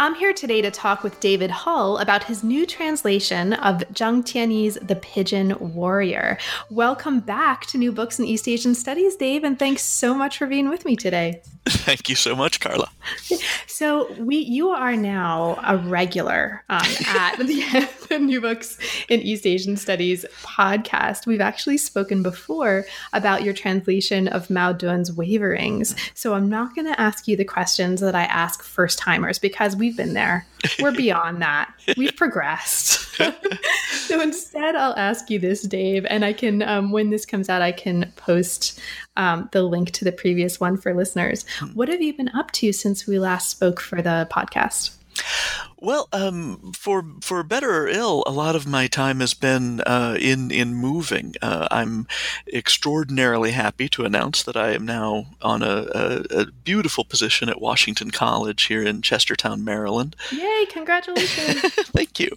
I'm here today to talk with David Hull about his new translation of Zhang Tianyi's The Pigeon Warrior. Welcome back to New Books in East Asian Studies, Dave, and thanks so much for being with me today. Thank you so much, Carla. So we, you are now a regular um, at the, the New Books in East Asian Studies podcast. We've actually spoken before about your translation of Mao Dun's Waverings. So I'm not going to ask you the questions that I ask first timers because we've been there. We're beyond that. We've progressed. so instead, I'll ask you this, Dave, and I can, um, when this comes out, I can post um, the link to the previous one for listeners. Hmm. What have you been up to since we last spoke for the podcast? Well, um, for for better or ill, a lot of my time has been uh, in in moving. Uh, I'm extraordinarily happy to announce that I am now on a, a, a, beautiful position at Washington College here in Chestertown, Maryland. Yay! Congratulations! Thank you.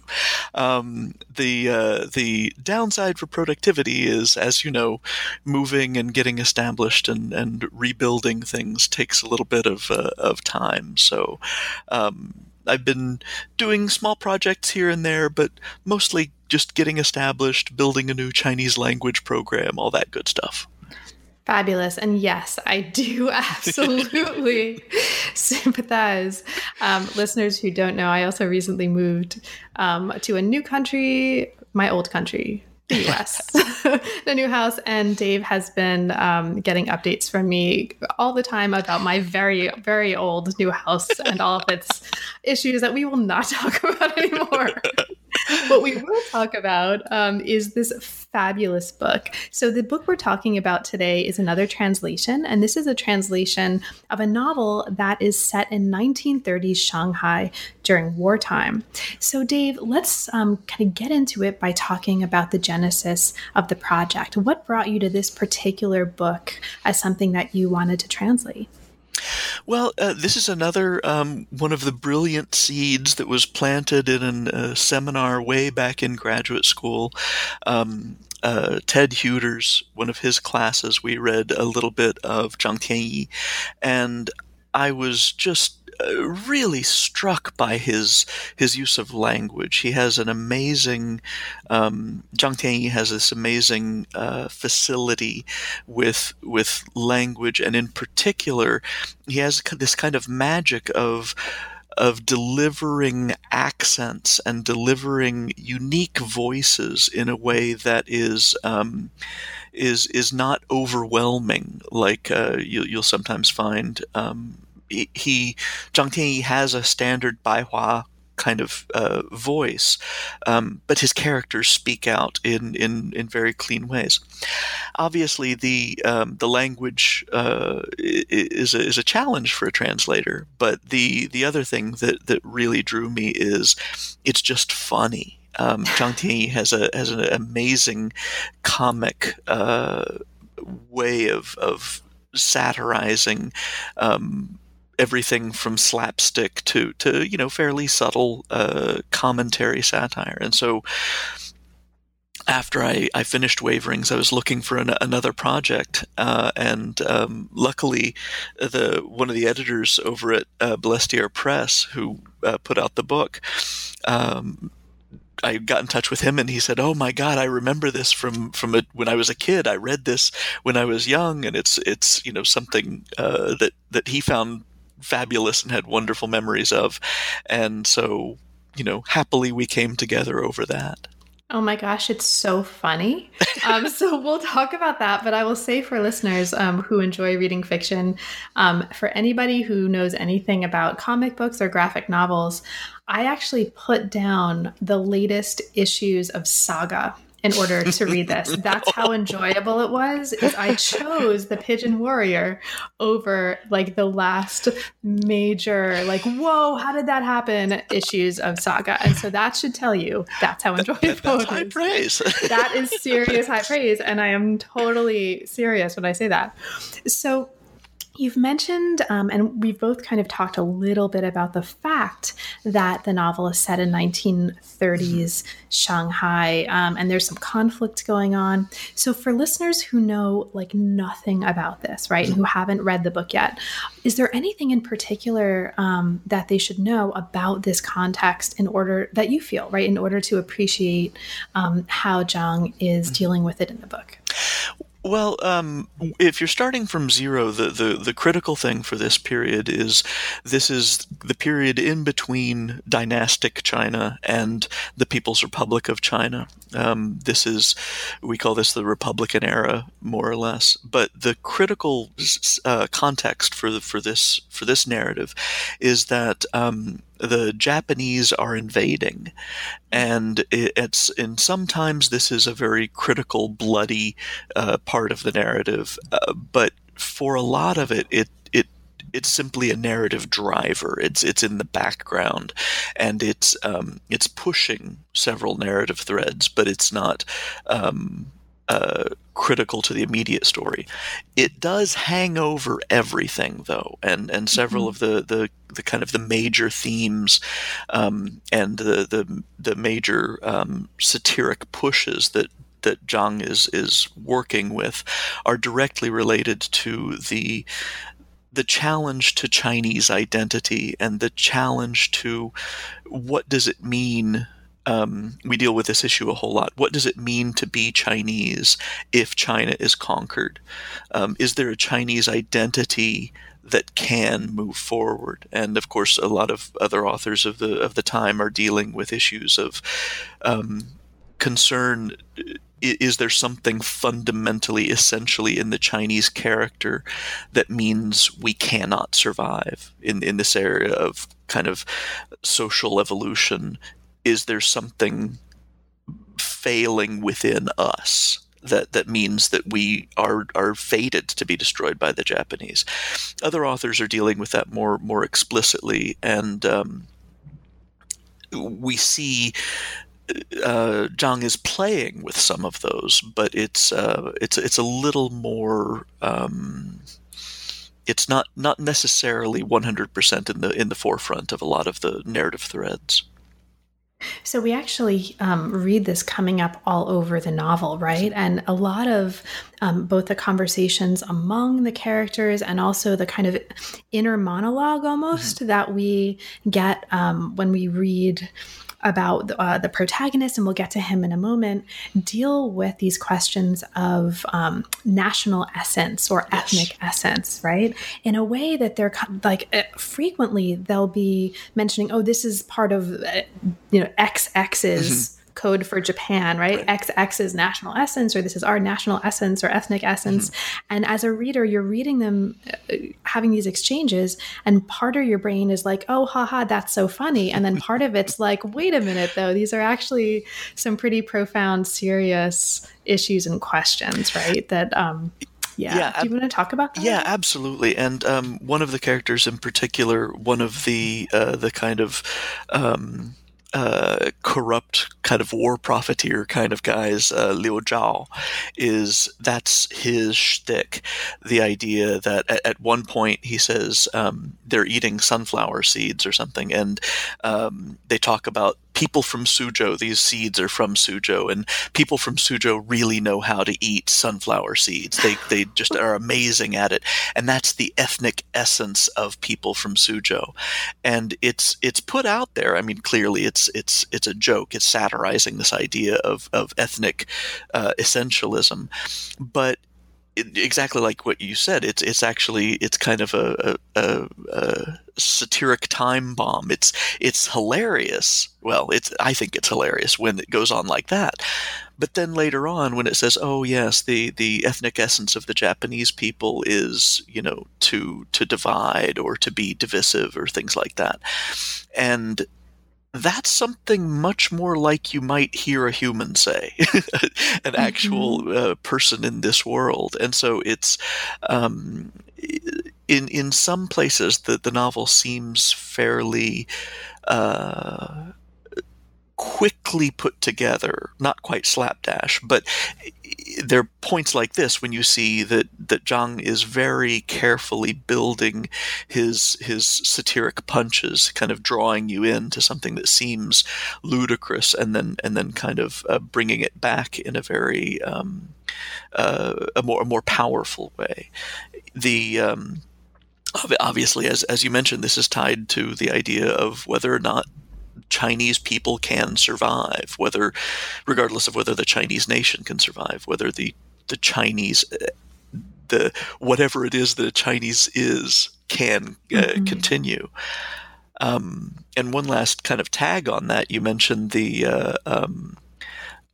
Um, the uh, the downside for productivity is, as you know, moving and getting established and, and rebuilding things takes a little bit of uh, of time. So. Um, I've been doing small projects here and there, but mostly just getting established, building a new Chinese language program, all that good stuff. Fabulous. And yes, I do absolutely sympathize. Um, listeners who don't know, I also recently moved um, to a new country, my old country, the US, the new house. And Dave has been um, getting updates from me all the time about my very, very old new house and all of its issues that we will not talk about anymore. what we will talk about um, is this fabulous book. So, the book we're talking about today is another translation, and this is a translation of a novel that is set in 1930s Shanghai during wartime. So, Dave, let's um, kind of get into it by talking about the genesis of the project. What brought you to this particular book as something that you wanted to translate? Well, uh, this is another um, one of the brilliant seeds that was planted in a uh, seminar way back in graduate school. Um, uh, Ted Huters, one of his classes, we read a little bit of Zhang Tianyi, and I was just really struck by his his use of language. He has an amazing um, Zhang Tianyi has this amazing uh, facility with with language, and in particular, he has this kind of magic of of delivering accents and delivering unique voices in a way that is um, is is not overwhelming like uh, you, will sometimes find um, he Zhang Tianyi has a standard Baihua kind of uh, voice, um, but his characters speak out in, in, in very clean ways. Obviously, the um, the language uh, is a, is a challenge for a translator, but the the other thing that that really drew me is it's just funny. Um, Zhang Tianyi has a has an amazing comic uh, way of of satirizing um, everything from slapstick to to you know fairly subtle uh, commentary satire and so after I, I finished Waverings, I was looking for an, another project, uh, and um, luckily, the one of the editors over at uh, Balestier Press, who uh, put out the book, um, I got in touch with him, and he said, "Oh my God, I remember this from from a, when I was a kid. I read this when I was young, and it's it's you know something uh, that that he found fabulous and had wonderful memories of. And so, you know, happily we came together over that. Oh my gosh, it's so funny. Um, so we'll talk about that, but I will say for listeners um, who enjoy reading fiction, um, for anybody who knows anything about comic books or graphic novels, I actually put down the latest issues of Saga in order to read this. That's how enjoyable it was. Is I chose the Pigeon Warrior over like the last major like whoa, how did that happen issues of Saga. And so that should tell you that's how enjoyable That's it high is. praise. that is serious high praise and I am totally serious when I say that. So You've mentioned, um, and we've both kind of talked a little bit about the fact that the novel is set in 1930s Shanghai, um, and there's some conflict going on. So, for listeners who know like nothing about this, right, and who haven't read the book yet, is there anything in particular um, that they should know about this context in order that you feel, right, in order to appreciate um, how Zhang is dealing with it in the book? Well, um, if you're starting from zero, the, the, the critical thing for this period is this is the period in between dynastic China and the People's Republic of China. Um, this is, we call this the Republican era, more or less. But the critical uh, context for the, for this for this narrative is that um, the Japanese are invading, and it's and sometimes this is a very critical, bloody uh, part of the narrative, uh, but for a lot of it, it it it's simply a narrative driver. It's it's in the background, and it's um, it's pushing several narrative threads, but it's not. Um, uh, critical to the immediate story. It does hang over everything, though, and and several mm-hmm. of the, the the kind of the major themes um, and the the the major um, satiric pushes that that Zhang is is working with are directly related to the the challenge to Chinese identity and the challenge to what does it mean um, we deal with this issue a whole lot. What does it mean to be Chinese if China is conquered? Um, is there a Chinese identity that can move forward? And of course, a lot of other authors of the of the time are dealing with issues of um, concern. Is there something fundamentally, essentially in the Chinese character that means we cannot survive in, in this area of kind of social evolution is there something failing within us that that means that we are are fated to be destroyed by the Japanese. Other authors are dealing with that more more explicitly, and um, we see. Uh, Zhang is playing with some of those, but it's uh, it's it's a little more. Um, it's not not necessarily 100% in the in the forefront of a lot of the narrative threads. So we actually um, read this coming up all over the novel, right? And a lot of um, both the conversations among the characters and also the kind of inner monologue almost mm-hmm. that we get um, when we read about uh, the protagonist, and we'll get to him in a moment, deal with these questions of um, national essence or yes. ethnic essence, right? In a way that they're like uh, frequently they'll be mentioning, oh, this is part of, uh, you know, XX's. Mm-hmm code for Japan, right? right? XX is national essence, or this is our national essence or ethnic essence. Mm-hmm. And as a reader, you're reading them, uh, having these exchanges, and part of your brain is like, oh, haha, that's so funny. And then part of it's like, wait a minute, though, these are actually some pretty profound, serious issues and questions, right? That, um, yeah. yeah. Do you want to talk about that? Yeah, absolutely. And um, one of the characters in particular, one of the uh, the kind of um, uh, corrupt kind of war profiteer kind of guys, uh, Liu Zhao, is that's his shtick. The idea that at, at one point he says um, they're eating sunflower seeds or something, and um, they talk about people from Suzhou, these seeds are from Suzhou, and people from Suzhou really know how to eat sunflower seeds. They, they just are amazing at it. And that's the ethnic essence of people from Suzhou. And it's it's put out there. I mean, clearly it's it's it's a joke. It's satirizing this idea of, of ethnic uh, essentialism. But exactly like what you said. It's it's actually it's kind of a, a, a, satiric time bomb. It's it's hilarious. Well, it's I think it's hilarious when it goes on like that. But then later on, when it says, "Oh yes, the the ethnic essence of the Japanese people is you know to to divide or to be divisive or things like that," and that's something much more like you might hear a human say, an actual mm-hmm. uh, person in this world. And so it's um, in in some places the the novel seems fairly. Uh, quickly put together, not quite slapdash, but there are points like this when you see that that Zhang is very carefully building his his satiric punches, kind of drawing you into something that seems ludicrous, and then and then kind of uh, bringing it back in a very um, uh, a more a more powerful way. The um, obviously, as as you mentioned, this is tied to the idea of whether or not Chinese people can survive, whether, regardless of whether the Chinese nation can survive, whether the the Chinese, uh, the whatever it is that a Chinese is can uh, mm-hmm. continue. Um, and one last kind of tag on that, you mentioned the uh, um,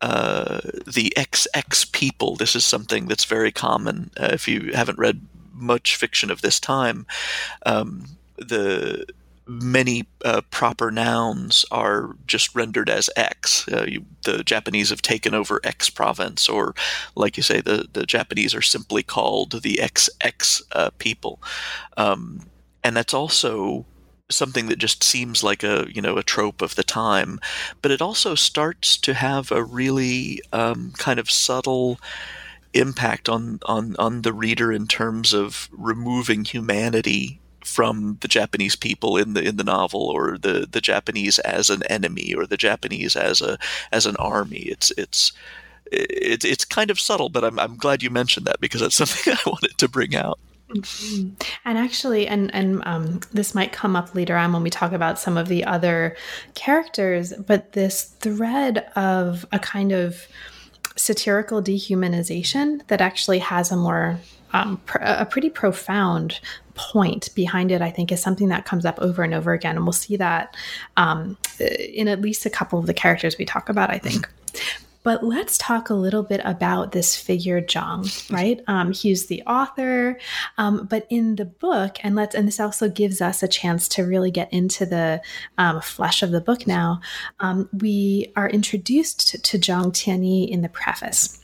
uh, the XX people. This is something that's very common. Uh, if you haven't read much fiction of this time, um, the many uh, proper nouns are just rendered as X. Uh, you, the Japanese have taken over X province, or like you say, the, the Japanese are simply called the XX uh, people. Um, and that's also something that just seems like a you know a trope of the time, but it also starts to have a really um, kind of subtle impact on on on the reader in terms of removing humanity from the Japanese people in the in the novel, or the the Japanese as an enemy, or the Japanese as a as an army. It's it's it's it's kind of subtle, but I'm I'm glad you mentioned that because that's something I wanted to bring out. Mm-hmm. And actually, and and um, this might come up later on when we talk about some of the other characters, but this thread of a kind of satirical dehumanization that actually has a more um, pr- a pretty profound point behind it, I think, is something that comes up over and over again. And we'll see that um, in at least a couple of the characters we talk about, I think. But let's talk a little bit about this figure, Zhang, right? Um, he's the author, um, but in the book, and let's, and this also gives us a chance to really get into the um, flesh of the book now. Um, we are introduced to, to Zhang Tianyi in the preface.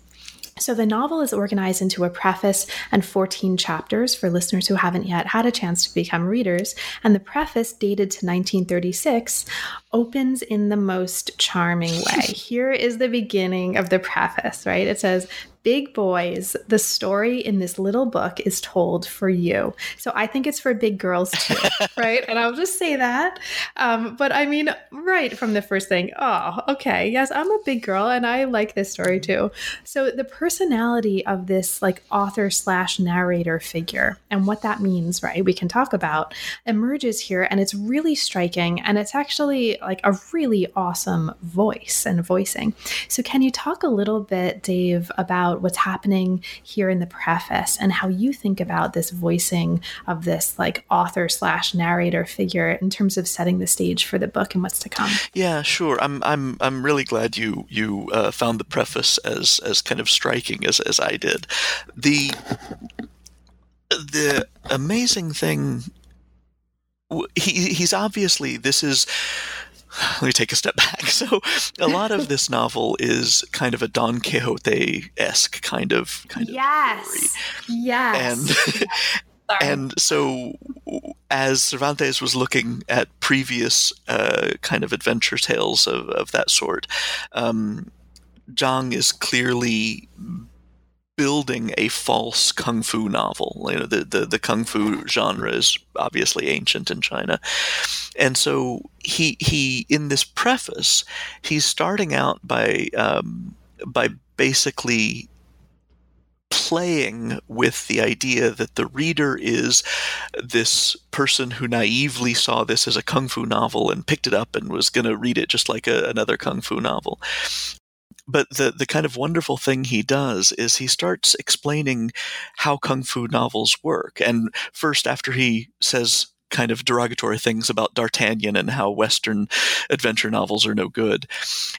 So the novel is organized into a preface and 14 chapters for listeners who haven't yet had a chance to become readers. And the preface, dated to 1936, opens in the most charming way. Here is the beginning of the preface, right? It says, big boys, the story in this little book is told for you. So I think it's for big girls too, right? And I'll just say that. Um, but I mean, right from the first thing, oh, okay, yes, I'm a big girl and I like this story too. So the personality of this like author slash narrator figure and what that means, right? We can talk about emerges here and it's really striking and it's actually like a really awesome voice and voicing. So can you talk a little bit, Dave, about about what's happening here in the preface and how you think about this voicing of this like author slash narrator figure in terms of setting the stage for the book and what's to come. Yeah, sure. I'm I'm I'm really glad you you uh, found the preface as as kind of striking as as I did. The the amazing thing he, he's obviously this is let me take a step back. So, a lot of this novel is kind of a Don Quixote esque kind of kind yes. of story. Yes. And and so, as Cervantes was looking at previous uh, kind of adventure tales of, of that sort, um, Zhang is clearly building a false kung fu novel. You know, the, the, the kung fu genre is obviously ancient in China. And so he he in this preface, he's starting out by um, by basically playing with the idea that the reader is this person who naively saw this as a kung fu novel and picked it up and was going to read it just like a, another kung fu novel but the the kind of wonderful thing he does is he starts explaining how kung fu novels work. And first, after he says kind of derogatory things about D'Artagnan and how Western adventure novels are no good,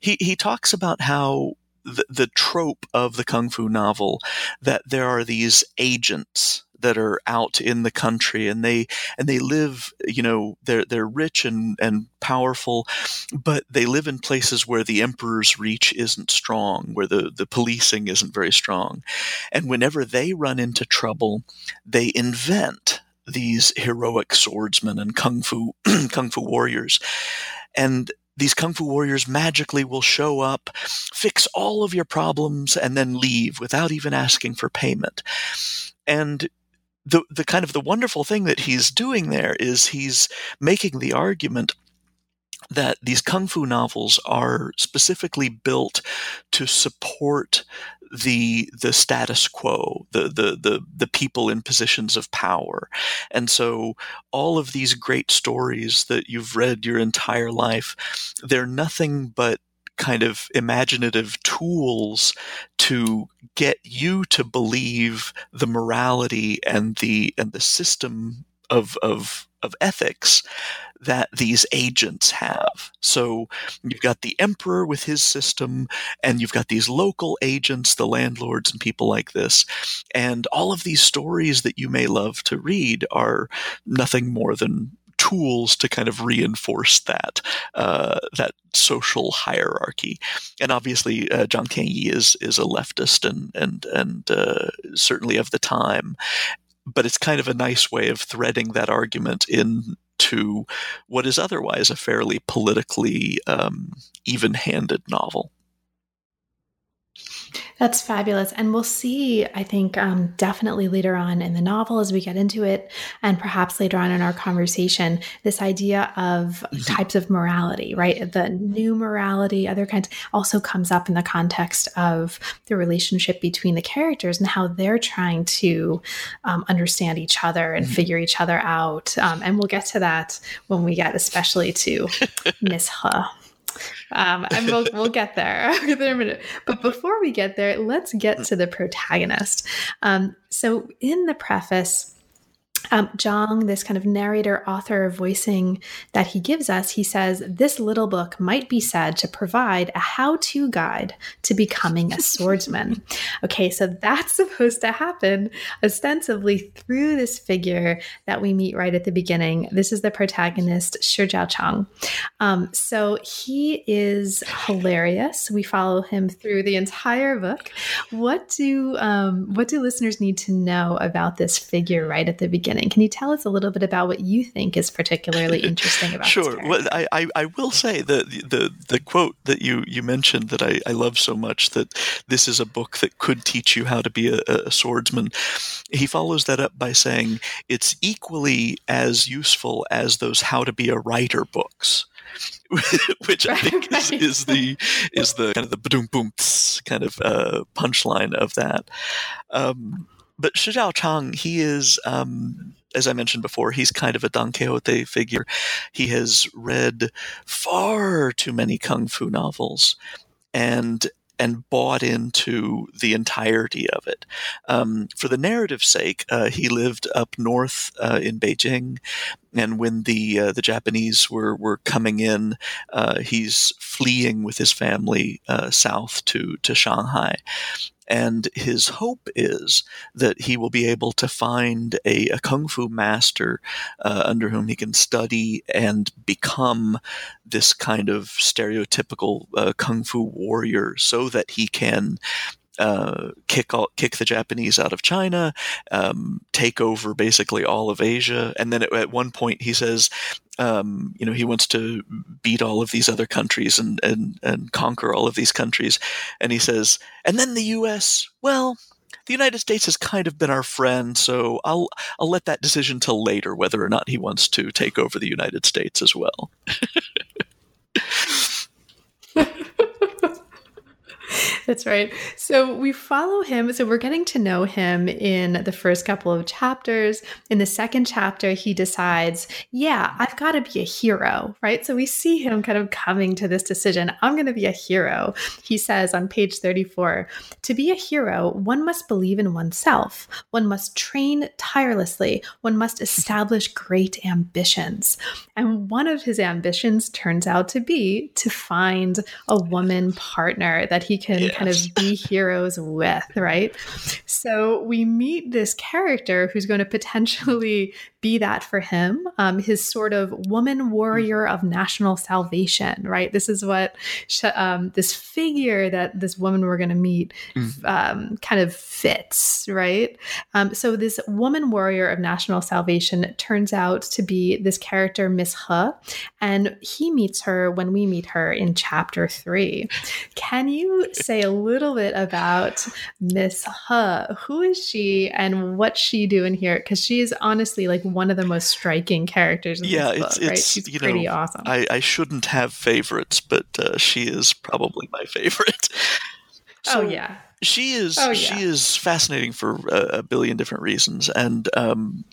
he he talks about how the, the trope of the kung fu novel that there are these agents that are out in the country and they and they live you know they're they're rich and and powerful but they live in places where the emperor's reach isn't strong where the the policing isn't very strong and whenever they run into trouble they invent these heroic swordsmen and kung fu kung fu warriors and these kung fu warriors magically will show up, fix all of your problems, and then leave without even asking for payment. And the the kind of the wonderful thing that he's doing there is he's making the argument that these kung fu novels are specifically built to support the the status quo, the the the the people in positions of power. And so all of these great stories that you've read your entire life, they're nothing but kind of imaginative tools to get you to believe the morality and the and the system of of of ethics that these agents have. So you've got the emperor with his system, and you've got these local agents, the landlords, and people like this. And all of these stories that you may love to read are nothing more than tools to kind of reinforce that uh, that social hierarchy. And obviously, uh, Zhang Tianyi is is a leftist and and and uh, certainly of the time. But it's kind of a nice way of threading that argument into what is otherwise a fairly politically um, even handed novel. That's fabulous. And we'll see, I think, um, definitely later on in the novel as we get into it, and perhaps later on in our conversation, this idea of mm-hmm. types of morality, right? The new morality, other kinds, also comes up in the context of the relationship between the characters and how they're trying to um, understand each other and mm-hmm. figure each other out. Um, and we'll get to that when we get especially to Miss He. Um, and we'll, we'll get there. I'll get there in a minute. But before we get there, let's get to the protagonist. Um, so, in the preface, um, Zhang, this kind of narrator, author voicing that he gives us, he says, This little book might be said to provide a how to guide to becoming a swordsman. okay, so that's supposed to happen ostensibly through this figure that we meet right at the beginning. This is the protagonist, Shi Zhaochang. Um, so he is hilarious. We follow him through the entire book. What do um, what do listeners need to know about this figure right at the beginning? Can you tell us a little bit about what you think is particularly interesting about? sure. Well, I, I, I will say that the the quote that you you mentioned that I, I love so much that this is a book that could teach you how to be a, a swordsman. He follows that up by saying it's equally as useful as those how to be a writer books. which I think is, is, the is the kind of the boom boom kind of uh, punchline of that. Um, but Shi Chang, he is, um, as I mentioned before, he's kind of a Don Quixote figure. He has read far too many kung fu novels, and and bought into the entirety of it. Um, for the narrative's sake, uh, he lived up north uh, in Beijing, and when the uh, the Japanese were were coming in, uh, he's fleeing with his family uh, south to to Shanghai. And his hope is that he will be able to find a, a kung fu master uh, under whom he can study and become this kind of stereotypical uh, kung fu warrior so that he can uh, kick all, kick the Japanese out of China, um, take over basically all of Asia, and then at, at one point he says, um, you know, he wants to beat all of these other countries and, and and conquer all of these countries, and he says, and then the U.S. Well, the United States has kind of been our friend, so I'll I'll let that decision till later whether or not he wants to take over the United States as well. That's right. So we follow him. So we're getting to know him in the first couple of chapters. In the second chapter, he decides, yeah, I've got to be a hero, right? So we see him kind of coming to this decision I'm going to be a hero. He says on page 34 to be a hero, one must believe in oneself, one must train tirelessly, one must establish great ambitions. And one of his ambitions turns out to be to find a woman partner that he can yes. Kind of be heroes with, right? So we meet this character who's going to potentially be that for him, um, his sort of woman warrior of national salvation, right? This is what um, this figure that this woman we're going to meet mm. um, kind of fits, right? Um, so this woman warrior of national salvation turns out to be this character, Miss He, and he meets her when we meet her in chapter three. Can you say a little bit about Miss He. Who is she and what's she doing here? Because she is honestly like one of the most striking characters in yeah, this book, it's, right? She's you pretty know, awesome. I, I, shouldn't have favorites, but uh, she is probably my favorite. Oh, so, oh yeah. She is oh, yeah. she is fascinating for a, a billion different reasons, and um,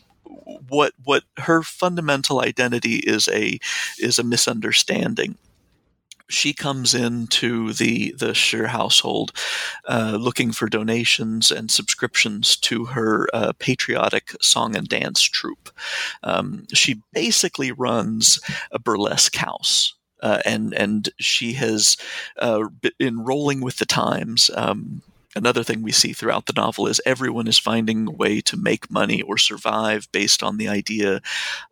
what what her fundamental identity is a is a misunderstanding she comes into the the Shi household uh, looking for donations and subscriptions to her uh, patriotic song and dance troupe. Um, she basically runs a burlesque house. Uh, and and she has uh, been rolling with the times. Um, another thing we see throughout the novel is everyone is finding a way to make money or survive based on the idea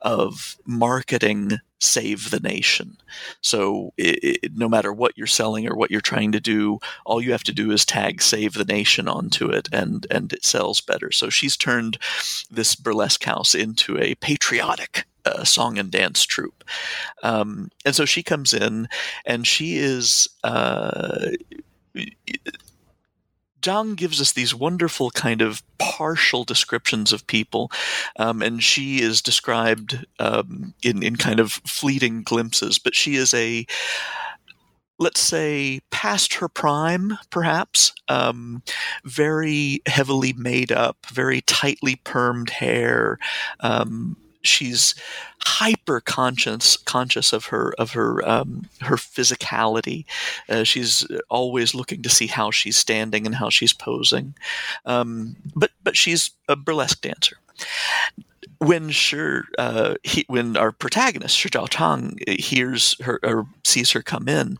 of marketing save the nation. So it, it, no matter what you're selling or what you're trying to do, all you have to do is tag save the nation onto it and and it sells better. So she's turned this burlesque house into a patriotic uh, song and dance troupe. Um, and so she comes in and she is uh, Zhang gives us these wonderful kind of partial descriptions of people, um, and she is described um, in in kind of fleeting glimpses. But she is a let's say past her prime, perhaps. Um, very heavily made up, very tightly permed hair. She's hyper conscious conscious of her of her um, her physicality. Uh, she's always looking to see how she's standing and how she's posing. Um, but but she's a burlesque dancer. When Shi, uh, he, when our protagonist Shi Chang hears her or sees her come in,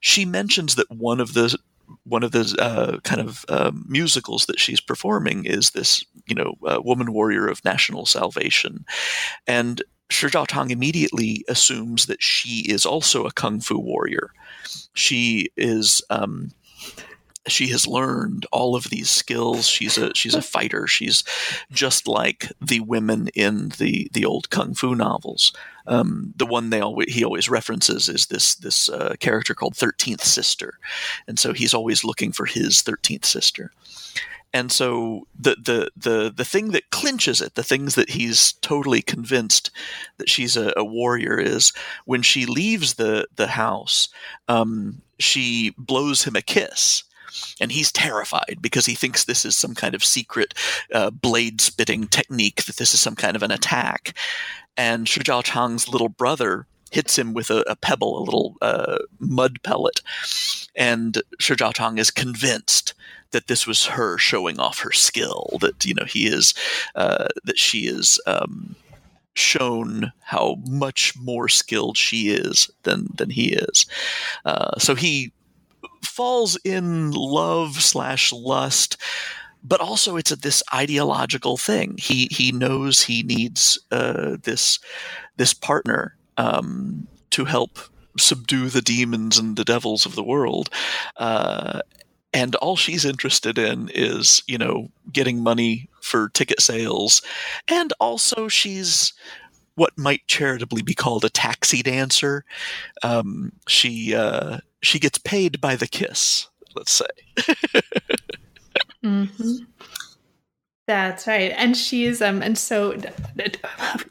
she mentions that one of the one of the uh, kind of uh, musicals that she's performing is this, you know, uh, woman warrior of national salvation, and Shi Tang immediately assumes that she is also a kung fu warrior. She is. Um, she has learned all of these skills. She's a she's a fighter. She's just like the women in the the old kung fu novels. Um, the one they always he always references is this this uh, character called Thirteenth Sister, and so he's always looking for his thirteenth sister. And so the the the the thing that clinches it, the things that he's totally convinced that she's a, a warrior is when she leaves the the house, um, she blows him a kiss and he's terrified because he thinks this is some kind of secret uh, blade spitting technique, that this is some kind of an attack. And Shi Chang's little brother hits him with a, a pebble, a little uh, mud pellet, and Shi Chang is convinced that this was her showing off her skill. That you know he is uh, that she is. Um, shown how much more skilled she is than than he is. Uh, so he falls in love slash lust but also it's a, this ideological thing. He he knows he needs uh, this this partner um, to help subdue the demons and the devils of the world. Uh, and all she's interested in is, you know, getting money for ticket sales, and also she's what might charitably be called a taxi dancer. Um, she uh, she gets paid by the kiss, let's say. mm-hmm. That's right. And she's um and so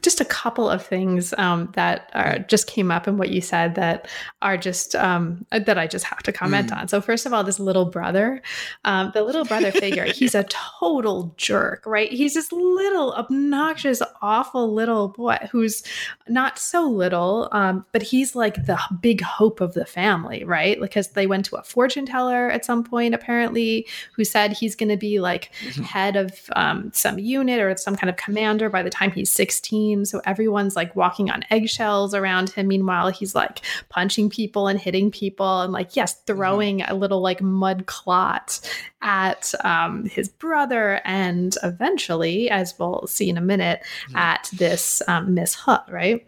just a couple of things um that are just came up in what you said that are just um that I just have to comment mm. on. So first of all, this little brother, um the little brother figure, he's a total jerk, right? He's this little obnoxious awful little boy who's not so little um but he's like the big hope of the family, right? Because they went to a fortune teller at some point apparently who said he's going to be like mm-hmm. head of um, um, some unit or some kind of commander by the time he's 16. So everyone's like walking on eggshells around him. Meanwhile, he's like punching people and hitting people and like, yes, mm-hmm. throwing mm-hmm. a little like mud clot at um, his brother and eventually, as we'll see in a minute, mm-hmm. at this um, Miss He, right?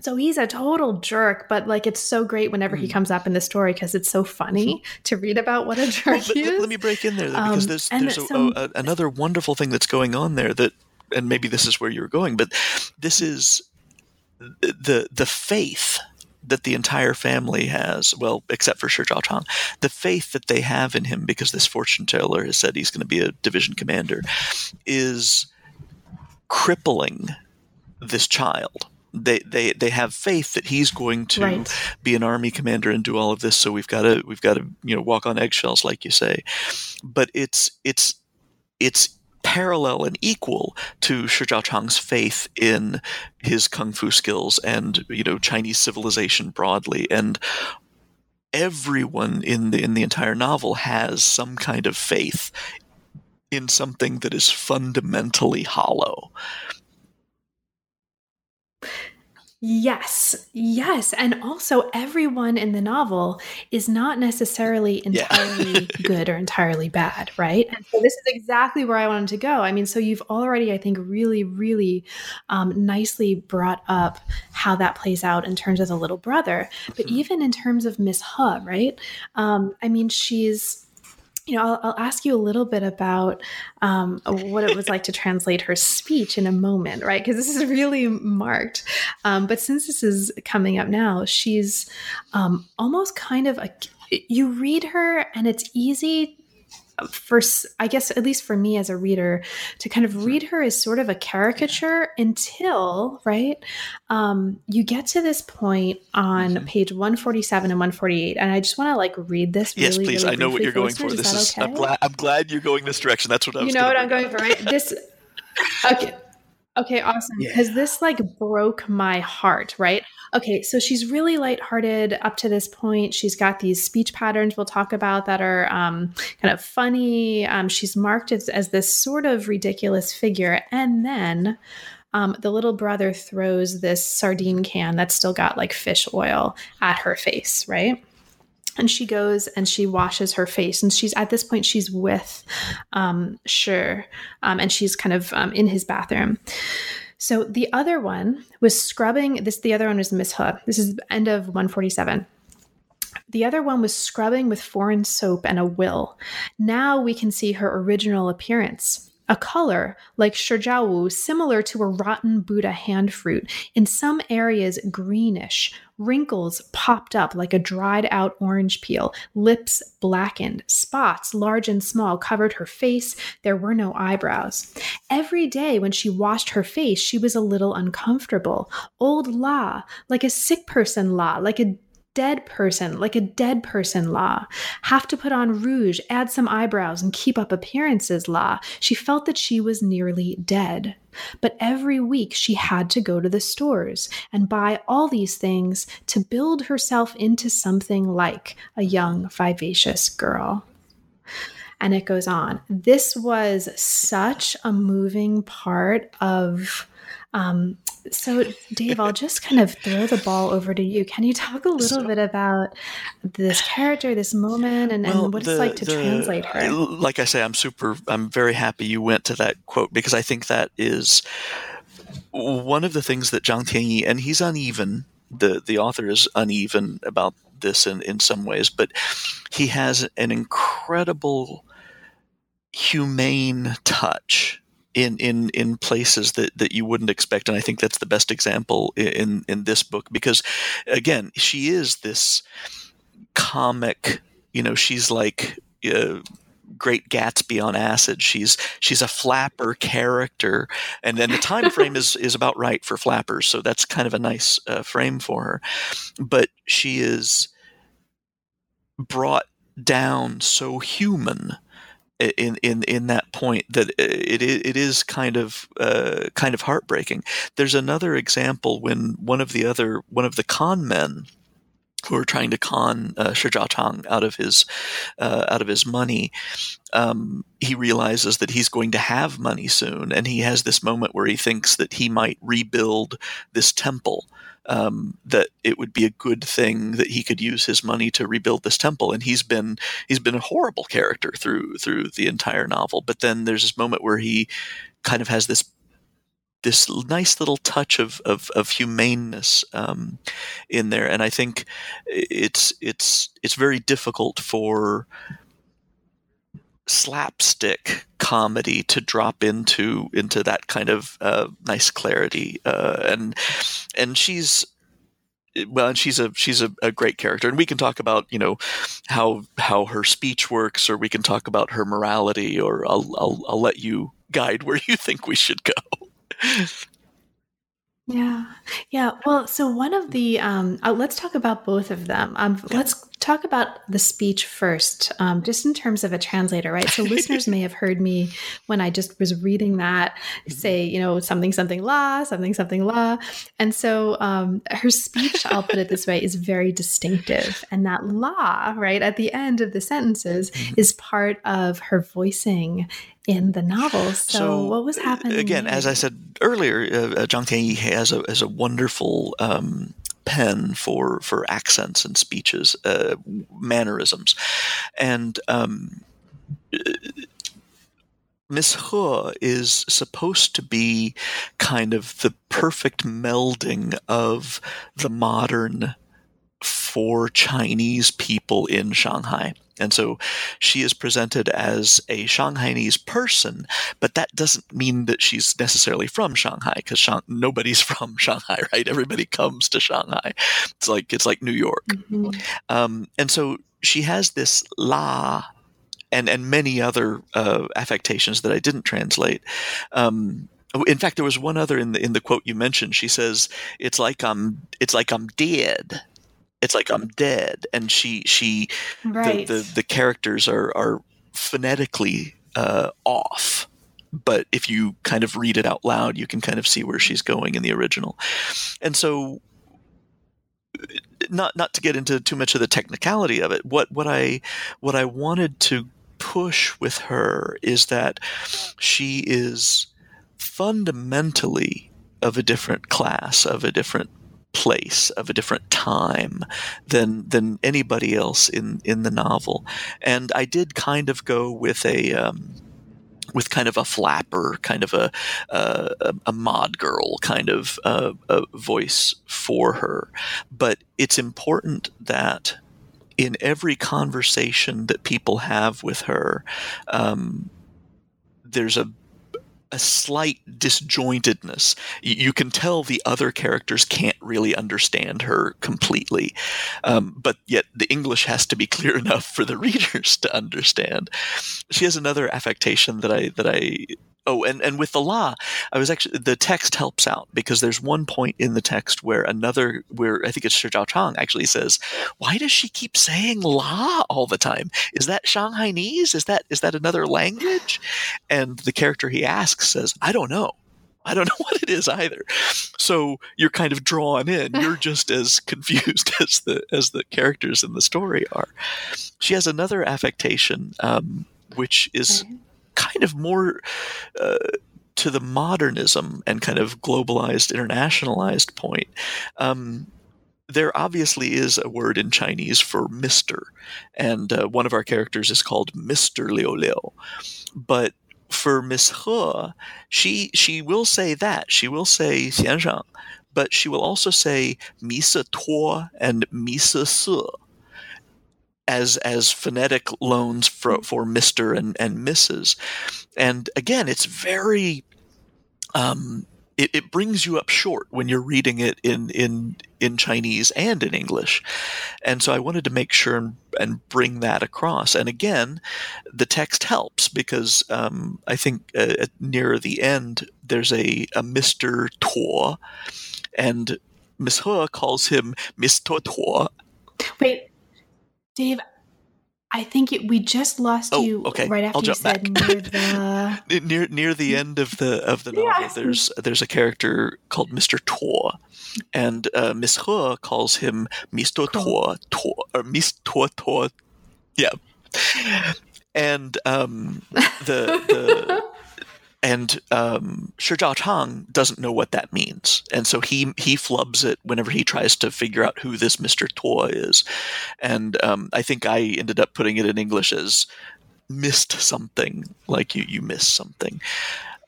So he's a total jerk, but like it's so great whenever mm. he comes up in the story because it's so funny to read about what a jerk well, he is. Let me break in there though, because um, there's, there's a, so, a, another wonderful thing that's going on there that, and maybe this is where you're going, but this is the the faith that the entire family has, well, except for Shi Chang, the faith that they have in him because this fortune teller has said he's going to be a division commander, is crippling this child they they they have faith that he's going to right. be an army commander and do all of this so we've got to we've got to you know walk on eggshells like you say. But it's it's it's parallel and equal to Shi Zhao Chang's faith in his kung fu skills and you know Chinese civilization broadly. And everyone in the in the entire novel has some kind of faith in something that is fundamentally hollow Yes, yes. And also, everyone in the novel is not necessarily entirely yeah. good or entirely bad, right? And so, this is exactly where I wanted to go. I mean, so you've already, I think, really, really um, nicely brought up how that plays out in terms of the little brother, but mm-hmm. even in terms of Miss He, right? Um, I mean, she's you know, I'll, I'll, ask you a little bit about um, what it was like to translate her speech in a moment, right? Because this is really marked. Um, but since this is coming up now, she's um, almost kind of a. You read her, and it's easy for I guess at least for me as a reader to kind of read her as sort of a caricature until right um, you get to this point on mm-hmm. page 147 and 148 and I just want to like read this yes really, please. really I know what you're going for. this is okay? I'm glad I'm glad you're going this direction. That's what I was you know what I'm going for right? This okay Okay, awesome. Because yeah. this like broke my heart, right? Okay, so she's really lighthearted up to this point. She's got these speech patterns we'll talk about that are um, kind of funny. Um, she's marked as, as this sort of ridiculous figure. And then um, the little brother throws this sardine can that's still got like fish oil at her face, right? And she goes and she washes her face and she's at this point she's with um sure um, and she's kind of um, in his bathroom so the other one was scrubbing this the other one was miss He. this is the end of 147 the other one was scrubbing with foreign soap and a will. Now we can see her original appearance a color like shijiawu, similar to a rotten Buddha hand fruit, in some areas greenish. Wrinkles popped up like a dried out orange peel, lips blackened, spots large and small covered her face. There were no eyebrows. Every day when she washed her face, she was a little uncomfortable. Old La, like a sick person La, like a dead person, like a dead person La. Have to put on rouge, add some eyebrows, and keep up appearances La. She felt that she was nearly dead. But every week she had to go to the stores and buy all these things to build herself into something like a young, vivacious girl. And it goes on. This was such a moving part of um, so, Dave, I'll just kind of throw the ball over to you. Can you talk a little so, bit about this character, this moment, and, well, and what the, it's like to the, translate her? Like I say, I'm super, I'm very happy you went to that quote because I think that is one of the things that Zhang Tianyi, and he's uneven, the, the author is uneven about this in, in some ways, but he has an incredible humane touch in in in places that that you wouldn't expect. And i think that's the best example in in this book because again she is this comic you know she's like uh, great gatsby on acid. She's she's a flapper character. And then the time frame is is about right for flappers. So that's kind of a nice uh, frame for her. But she is brought down so human in in in that point that it it is kind of uh, kind of heartbreaking. There's another example when one of the other one of the con men who are trying to con uh, Shi Chang out of his uh, out of his money. Um, he realizes that he's going to have money soon, and he has this moment where he thinks that he might rebuild this temple. Um, that it would be a good thing that he could use his money to rebuild this temple, and he's been he's been a horrible character through through the entire novel. But then there's this moment where he kind of has this this nice little touch of of, of humaneness um, in there, and I think it's it's it's very difficult for slapstick comedy to drop into into that kind of uh, nice clarity, uh, and and she's well, and she's a she's a, a, great character, and we can talk about you know how how her speech works, or we can talk about her morality, or I'll I'll, I'll let you guide where you think we should go. Yeah. Yeah. Well, so one of the, um, uh, let's talk about both of them. Um, yeah. Let's talk about the speech first, um, just in terms of a translator, right? So listeners may have heard me when I just was reading that mm-hmm. say, you know, something, something la, something, something la. And so um, her speech, I'll put it this way, is very distinctive. And that la, right, at the end of the sentences mm-hmm. is part of her voicing in the novels. So, so what was happening? Again, as I said earlier, uh, uh Zhang Tianyi has a, has a wonderful um, pen for for accents and speeches, uh, mannerisms, and. Um, Miss He is supposed to be kind of the perfect melding of the modern for Chinese people in Shanghai. And so she is presented as a Shanghainese person, but that doesn't mean that she's necessarily from Shanghai because Shang- nobody's from Shanghai, right? Everybody comes to Shanghai. It's like it's like New York, mm-hmm. um, and so she has this la. And, and many other uh, affectations that I didn't translate. Um, in fact, there was one other in the in the quote you mentioned. She says, "It's like I'm it's like I'm dead," it's like I'm dead, and she she right. the, the, the characters are are phonetically uh, off. But if you kind of read it out loud, you can kind of see where she's going in the original. And so not not to get into too much of the technicality of it, what what I what I wanted to push with her is that she is fundamentally of a different class, of a different place of a different time than than anybody else in in the novel. And i did kind of go with a um, with kind of a flapper, kind of a uh, a mod girl kind of uh, voice for her, but it's important that in every conversation that people have with her, um, there's a a slight disjointedness. You can tell the other characters can't really understand her completely, um, but yet the English has to be clear enough for the readers to understand. She has another affectation that I that I Oh, and, and with the la, I was actually the text helps out because there's one point in the text where another where I think it's Shi Chang actually says, "Why does she keep saying la all the time? Is that Shanghainese? Is that is that another language?" And the character he asks says, "I don't know." I don't know what it is either. So you're kind of drawn in. You're just as confused as the as the characters in the story are. She has another affectation, um, which is kind of more uh, to the modernism and kind of globalized, internationalized point. Um, there obviously is a word in Chinese for Mister, and uh, one of our characters is called Mister Liu Liu. But for Miss He, she she will say that she will say Xiansheng, but she will also say Misa Tuo and Misa Se as as phonetic loans for for Mister and and Mrs. And again, it's very um, it, it, brings you up short when you're reading it in in in Chinese and in English, and so I wanted to make sure and, and bring that across. And again, the text helps because um, I think uh, near the end there's a a Mister Tuo, and Miss He calls him Mister Tuo. Wait, Dave, I think it, we just lost Oh, you okay. right after I'll you said back. near the. near near the end of the of the novel Yes. there's there's a character called Mr. Tor and uh, Miss He calls him Mr. Tor Tor or Miss Tor Tor yeah and um the the and um, Shi doesn't know what that means, and so he he flubs it whenever he tries to figure out who this Mister Tor is, and um, I think I ended up putting it in English as missed something, like you you missed something,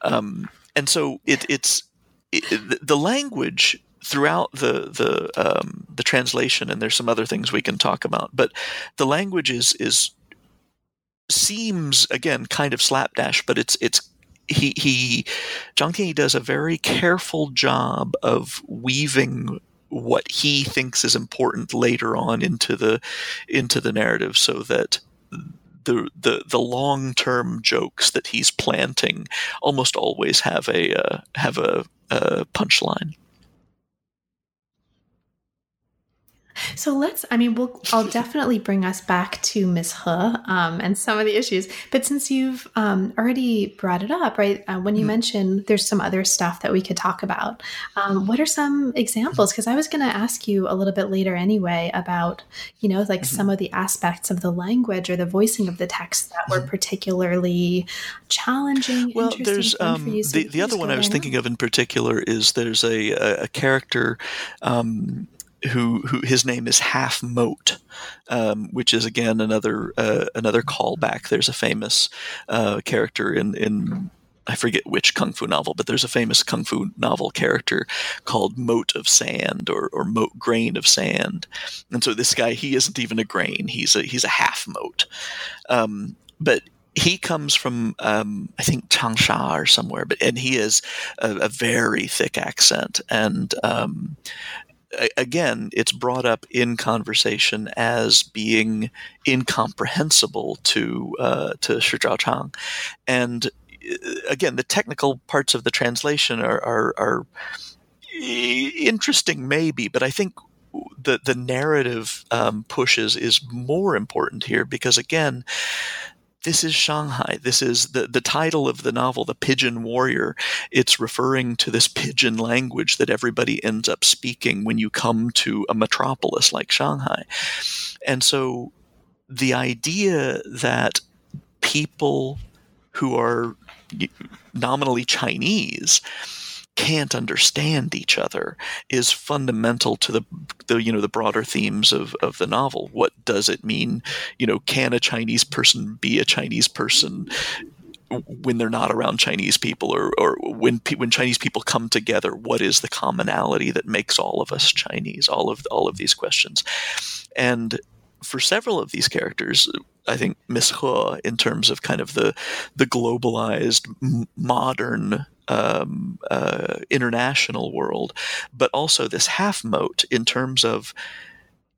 um, and so it it's it, the- the language throughout the the um, the translation, and there's some other things we can talk about, but the language is is seems again kind of slapdash, but it's it's he he John Kennedy does a very careful job of weaving what he thinks is important later on into the into the narrative so that the the the long term jokes that he's planting almost always have a uh, have a, a punchline. So let's, I mean, we'll, I'll definitely bring us back to Miss He um, and some of the issues. But since you've um, already brought it up, right, uh, when you Mhm. mentioned there's some other stuff that we could talk about, um, what are some examples? Because I was going to ask you a little bit later anyway about, you know, like Mhm. some of the aspects of the language or the voicing of the text that were Mhm. particularly challenging, Well, there's um, for you. So the the other one I was thinking of in particular is there's a a, a character um, who who his name is Half Moat, um, which is again another uh, another callback. There's a famous uh, character in in I forget which kung fu novel, but there's a famous kung fu novel character called Moat of Sand or, or Moat Grain of Sand, and so this guy he isn't even a grain; he's a he's a half moat. Um, but he comes from um, I think Changsha or somewhere, but and he is a, a very thick accent, and um, again, it's brought up in conversation as being incomprehensible to uh, to Shi Chang, and uh, again, the technical parts of the translation are, are, are interesting, maybe, but I think the the narrative um, pushes is more important here because again this is Shanghai. This is the, the title of the novel, The Pidgin Warrior. It's referring to this pidgin language that everybody ends up speaking when you come to a metropolis like Shanghai. And so the idea that people who are nominally Chinese can't understand each other is fundamental to the, the you know the broader themes of, of the novel. What does it mean? You know, can a Chinese person be a Chinese person when they're not around Chinese people, or or when pe- when Chinese people come together? What is the commonality that makes all of us Chinese? All of all of these questions, and for several of these characters, I think Miss in terms of kind of the the globalized modern um, uh, international world, but also this half moat in terms of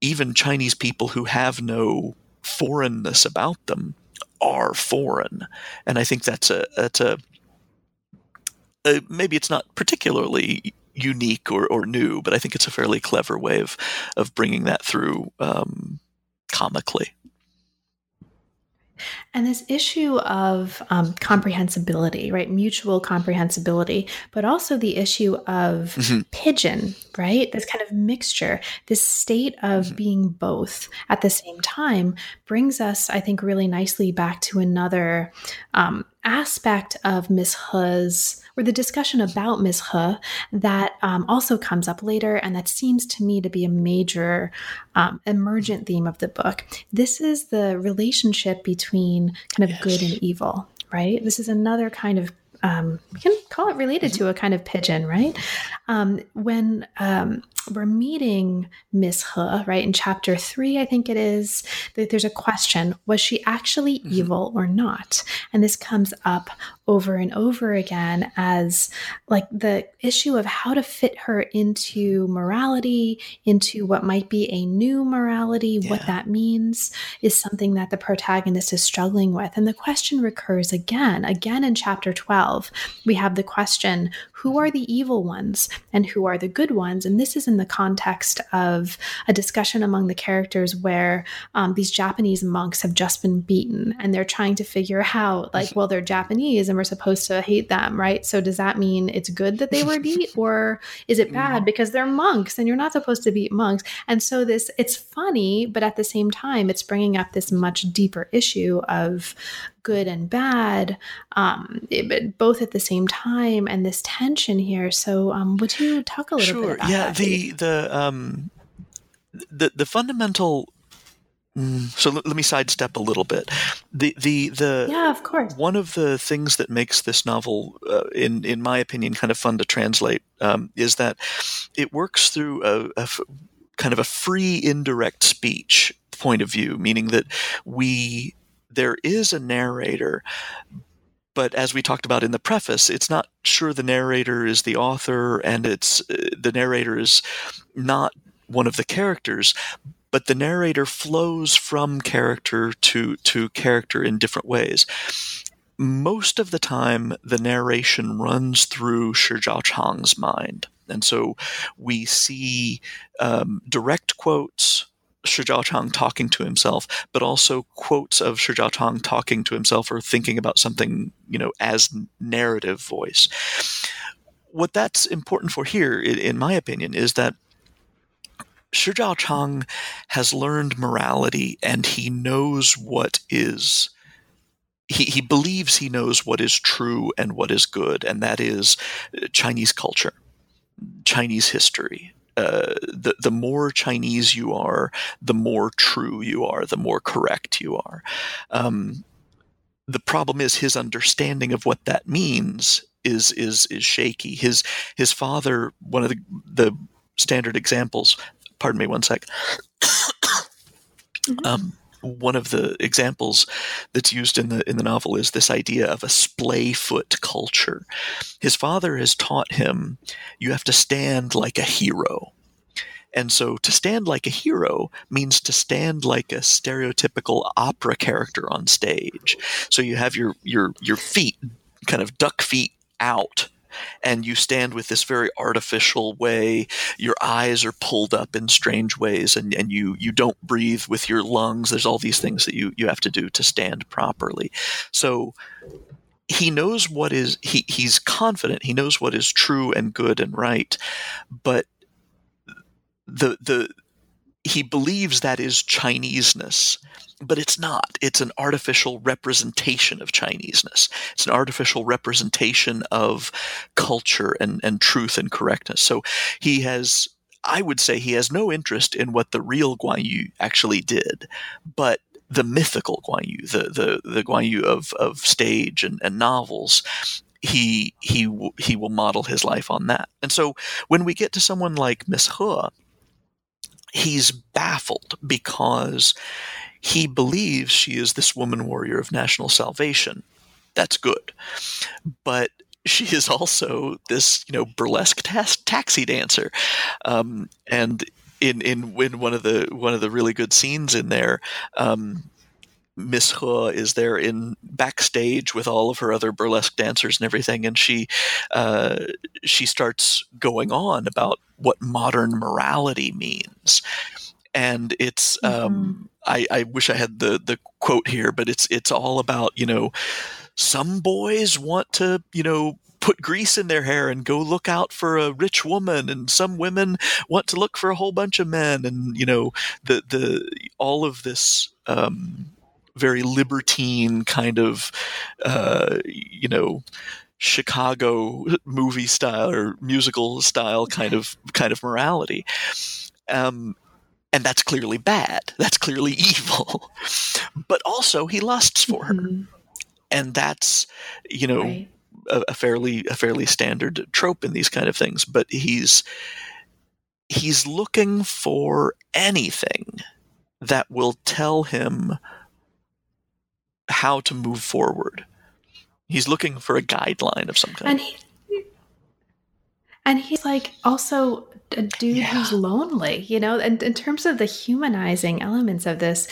even Chinese people who have no foreignness about them are foreign, and I think that's a that's a, a maybe it's not particularly unique or, or new, but I think it's a fairly clever way of of bringing that through um, comically. And this issue of um, comprehensibility, right? Mutual comprehensibility, but also the issue of Mhm. pidgin, right? This kind of mixture, this state of Mhm. being both at the same time brings us, I think, really nicely back to another um, aspect of Miss He's or the discussion about Miss He that um, also comes up later, and that seems to me to be a major um, emergent theme of the book. This is the relationship between kind of Yes. good and evil, right? This is another kind of um, we can call it related to a kind of pidgin, right? Um, when um, we're meeting Miss He, right, in chapter three, I think it is, that there's a question was she actually Mhm. evil or not? And this comes up over and over again as like the issue of how to fit her into morality, into what might be a new morality, what that means is something that the protagonist is struggling with. And the question recurs again, again in chapter 12. We have the question who are the evil ones and who are the good ones? And this is in the context of a discussion among the characters where um, these Japanese monks have just been beaten and they're trying to figure out, like, well, they're Japanese and we're supposed to hate them, right? So does that mean it's good that they were beat, or is it bad because they're monks and you're not supposed to beat monks? And so this, it's funny, but at the same time, it's bringing up this much deeper issue of good and bad, um, it, both at the same time, and this tension here. So, um, would you talk a little sure. bit about yeah, that? the the um, the the fundamental. Mm, so let, let me sidestep a little bit. The the the yeah, of course. One of the things that makes this novel, uh, in in my opinion, kind of fun to translate um, is that it works through a, a f- kind of a free indirect speech point of view, meaning that we there is a narrator, but as we talked about in the preface, it's not sure the narrator is the author, and it's uh, the narrator is not one of the characters, but the narrator flows from character to to character in different ways. Most of the time, the narration runs through Shi Zhao Chang's mind, and so we see um, direct quotes Shi Zhao Chang talking to himself, but also quotes of Shi Chang talking to himself or thinking about something, you know, as narrative voice. What that's important for here, in my opinion, is that Shi Zhao Chang has learned morality and he knows what is he, he believes he knows what is true and what is good, and that is Chinese culture, Chinese history, uh, the the more Chinese you are, the more true you are, the more correct you are. Um, the problem is his understanding of what that means is is is shaky. His his father, one of the the standard examples. Pardon me, one sec. mm-hmm. um, one of the examples that's used in the in the novel is this idea of a splay foot culture. His father has taught him you have to stand like a hero. And so to stand like a hero means to stand like a stereotypical opera character on stage. So you have your your your feet kind of duck feet out and you stand with this very artificial way. Your eyes are pulled up in strange ways, and, and you you don't breathe with your lungs. There's all these things that you you have to do to stand properly. So he knows what is he he's confident. He knows what is true and good and right, but the the he believes that is Chineseness, but it's not. It's an artificial representation of Chineseness. It's an artificial representation of culture and, and truth and correctness. So he has, I would say, he has no interest in what the real Guan Yu actually did, but the mythical Guan Yu, the the the Guan Yu of of stage and, and novels, he he he will model his life on that. And so when we get to someone like Miss He, he's baffled because he believes she is this woman warrior of national salvation. That's good. But she is also this, you know, burlesque taxi dancer. Um, and in, in in one of the one of the really good scenes in there, um, Miss He is there in backstage with all of her other burlesque dancers and everything, and she uh, she starts going on about what modern morality means. And it's mm-hmm. um, I, I wish I had the the quote here, but it's it's all about you know some boys want to you know put grease in their hair and go look out for a rich woman and some women want to look for a whole bunch of men and you know the the all of this um, very libertine kind of, uh, you know, Chicago movie style or musical style kind of kind of morality. Um, and that's clearly bad. That's clearly evil. but also he lusts for her. Mm-hmm. And that's, you know, right. a, a fairly a fairly standard trope in these kind of things. But he's he's looking for anything that will tell him how to move forward. He's looking for a guideline of some kind. And he, and he's like also a dude yeah. who's lonely, you know. And in terms of the humanizing elements of this,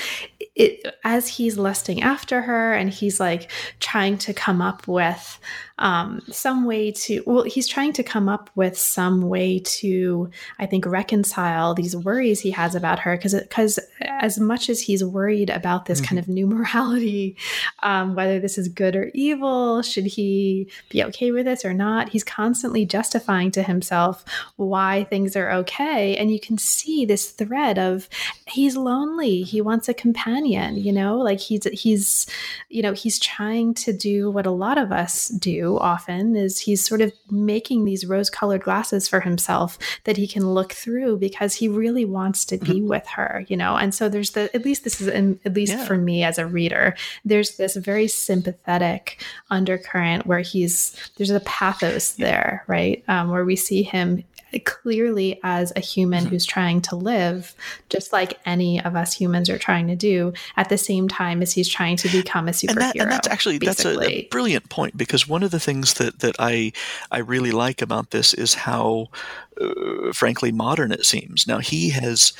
it, as he's lusting after her and he's like trying to come up with um, some way to well he's trying to come up with some way to i think reconcile these worries he has about her because because as much as he's worried about this mm-hmm. kind of new morality um, whether this is good or evil should he be okay with this or not he's constantly justifying to himself why things are okay. And you can see this thread of he's lonely. He wants a companion you know? Like he's he's you know he's trying to do what a lot of us do often is he's sort of making these rose colored glasses for himself that he can look through because he really wants to be mm-hmm. with her, you know? And so there's the, at least this is, in, at least yeah. for me as a reader, there's this very sympathetic undercurrent where he's, there's a pathos there, right? Um, where we see him clearly as a human mm-hmm. who's trying to live just like any of us humans are trying to do at the same time as he's trying to become a superhero. And, that, and that's actually basically. that's a, a, brilliant point because one of the things that that I I really like about this is how uh, frankly modern it seems. Now he has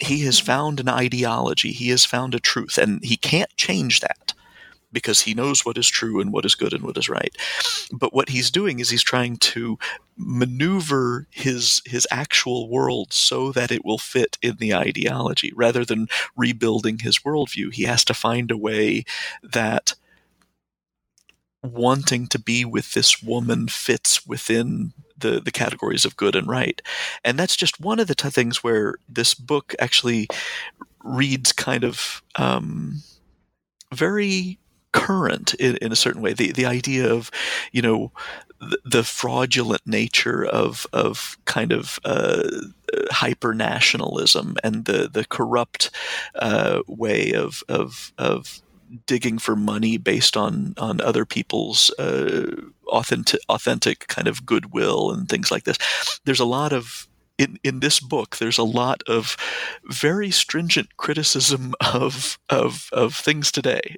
he has found an ideology, he has found a truth and he can't change that because he knows what is true and what is good and what is right. But what he's doing is he's trying to maneuver his his actual world so that it will fit in the ideology rather than rebuilding his worldview. He has to find a way that wanting to be with this woman fits within the, the categories of good and right. And that's just one of the t- things where this book actually reads kind of um, very current in, in a certain way. The the idea of, you know, the, fraudulent nature of of kind of uh, hyper nationalism and the the corrupt uh, way of of of digging for money based on on other people's uh, authentic authentic kind of goodwill and things like this. There's a lot of in, in this book, there's a lot of very stringent criticism of of of things today.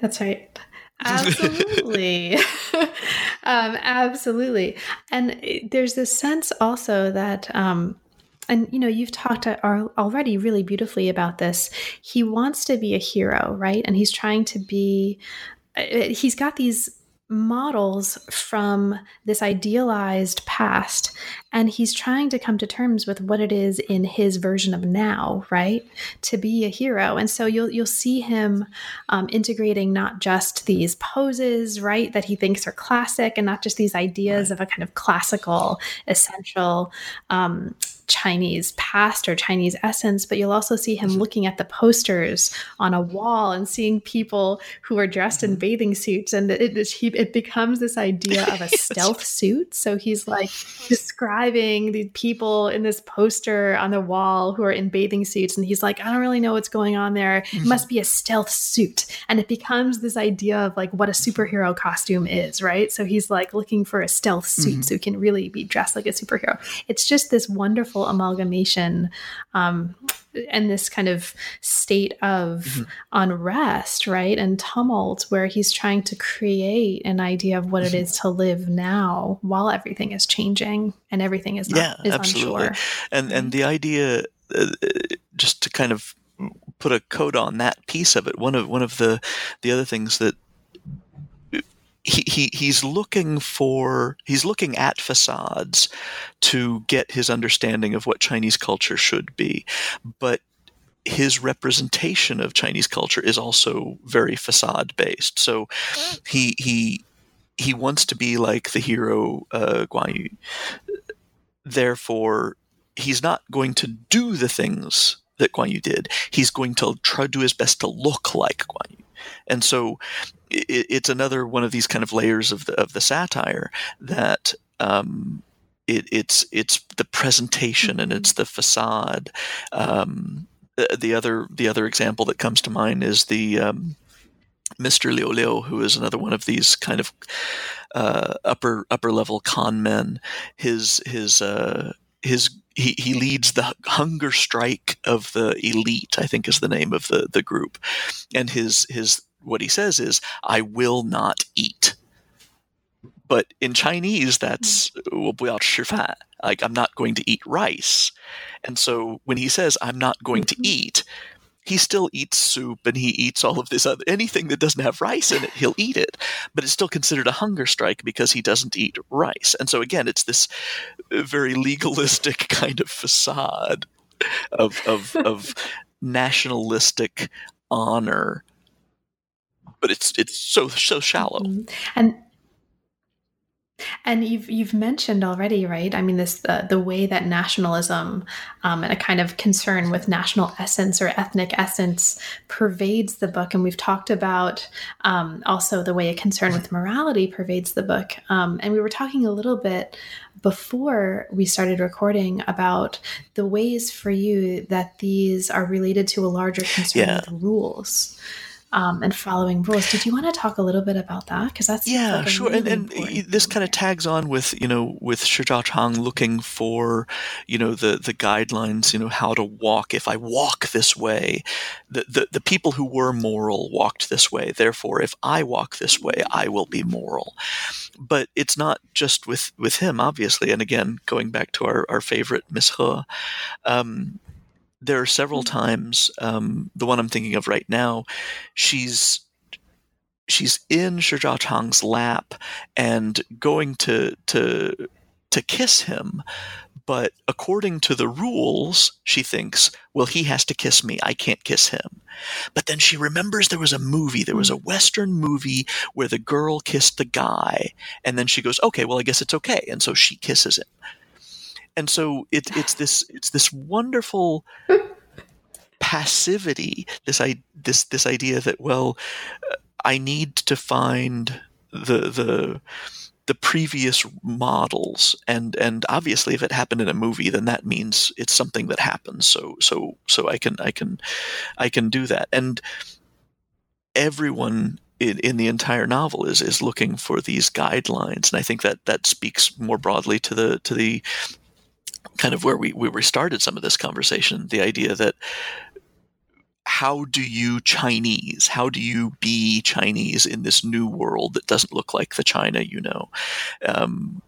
That's right. Absolutely. um, absolutely. And there's this sense also that, um, and you know, you've talked already really beautifully about this. He wants to be a hero, right? And he's trying to be, uh, he's got these models from this idealized past and he's trying to come to terms with what it is in his version of now right to be a hero and so you'll you'll see him um, integrating not just these poses right that he thinks are classic and not just these ideas of a kind of classical essential um, Chinese past or Chinese essence, but you'll also see him looking at the posters on a wall and seeing people who are dressed in mm-hmm. bathing suits. And it, it, it becomes this idea of a stealth suit. So he's like describing the people in this poster on the wall who are in bathing suits. And he's like, I don't really know what's going on there. It mm-hmm. must be a stealth suit. And it becomes this idea of like what a superhero costume is, right? So he's like looking for a stealth suit mm-hmm. so he can really be dressed like a superhero. It's just this wonderful amalgamation um, and this kind of state of mm-hmm. unrest, right? And tumult where he's trying to create an idea of what it is to live now while everything is changing and everything is not, yeah, is absolutely. Unsure. And and the idea uh, just to kind of put a code on that piece of it, one of one of the the other things that he, he he's looking for he's looking at facades to get his understanding of what Chinese culture should be, but his representation of Chinese culture is also very facade based. So he he he wants to be like the hero uh, Guan Yu. Therefore, he's not going to do the things that Guan Yu did. He's going to try to do his best to look like Guan Yu. And so it, it's another one of these kind of layers of the of the satire that um, it, it's it's the presentation and it's the facade. Um, the other the other example that comes to mind is the um, Mr. Liu Liu, who is another one of these kind of uh, upper upper level con men, his his uh, his he, he leads the hunger strike of the elite, I think is the name of the the group, and his his what he says is, "I will not eat." But in Chinese, that's mm. like I'm not going to eat rice, and so when he says I'm not going to mm-hmm. eat, he still eats soup and he eats all of this other anything that doesn't have rice in it he'll eat it but it's still considered a hunger strike because he doesn't eat rice. And so again it's this very legalistic kind of facade of of of nationalistic honor. But it's it's so so shallow. Mhm. And and you've you've mentioned already, right? I mean, this uh, the way that nationalism um, and a kind of concern with national essence or ethnic essence pervades the book, and we've talked about um, also the way a concern with morality pervades the book. Um, and we were talking a little bit before we started recording about the ways for you that these are related to a larger concern Yeah. with rules um, and following rules. Did you want to talk a little bit about that? Because that's yeah like sure and, really and important this kind of tags on with you know with Shi Zhao Chang looking for you know the the guidelines you know how to walk. If i walk this way the, the the people who were moral walked this way. Therefore if i walk this way i will be moral. But it's not just with with him obviously. And again going back to our our favorite miss he um there are several times um the one i'm thinking of right now she's she's in Shi Zhao Chang's lap and going to to to kiss him, but according to the rules, she thinks, well, he has to kiss me. I can't kiss him. But then she remembers there was a movie, there was a Western movie where the girl kissed the guy, and then she goes, okay, well, I guess it's okay, and so she kisses him. And so it, it's this it's this wonderful passivity, this I this this idea that well, uh, I need to find the the the previous models and and obviously if it happened in a movie then that means it's something that happens. So so so I can I can I can do that. And everyone in, in the entire novel is is looking for these guidelines and I think that that speaks more broadly to the to the kind of where we we started some of this conversation the idea that how do you Chinese? How do you be Chinese in this new world that doesn't look like the China you know? Um,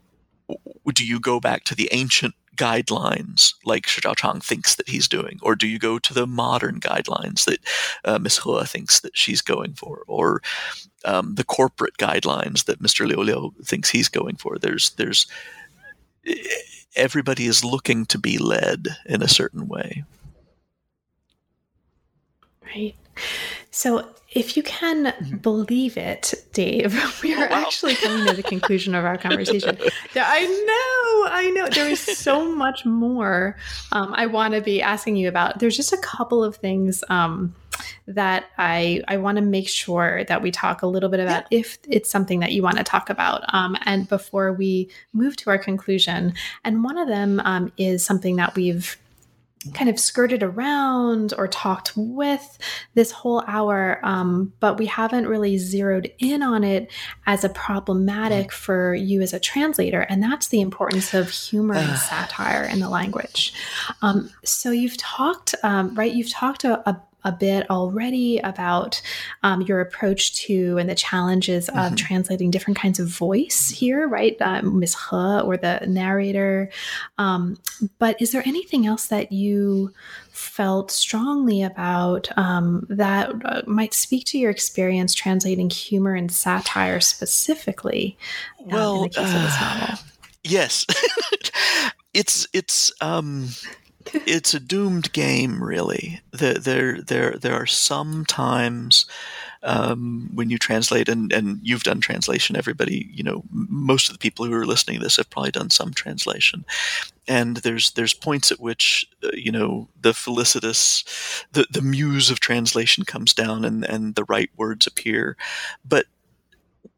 do you go back to the ancient guidelines like Shi Chang thinks that he's doing, or do you go to the modern guidelines that uh, Miss He thinks that she's going for, or um, the corporate guidelines that Mr. Liu Liu thinks he's going for? There's there's everybody is looking to be led in a certain way. Right. So, if you can believe it, Dave, we are Oh, wow. actually coming to the conclusion of our conversation. I know, I know. There is so much more um, I want to be asking you about. There's just a couple of things um, that I I want to make sure that we talk a little bit about if it's something that you want to talk about. Um, and before we move to our conclusion, and one of them um, is something that we've kind of skirted around or talked with this whole hour, um, but we haven't really zeroed in on it as a problematic for you as a translator, and that's the importance of humor and satire in the language. Um, so you've talked, um, right? You've talked a, a a bit already about um, your approach to and the challenges of Mhm. translating different kinds of voice here, right? Uh, Ms. He or the narrator. Um, but is there anything else that you felt strongly about um, that uh, might speak to your experience translating humor and satire specifically um, in Well, the case of this uh, novel? Yes, it's it's um, it's a doomed game, really. There there there there are some times um, when you translate, and and you've done translation. Everybody, you know, most of the people who are listening to this have probably done some translation. And there's there's points at which uh, you know the felicitous, the the muse of translation comes down, and and the right words appear, but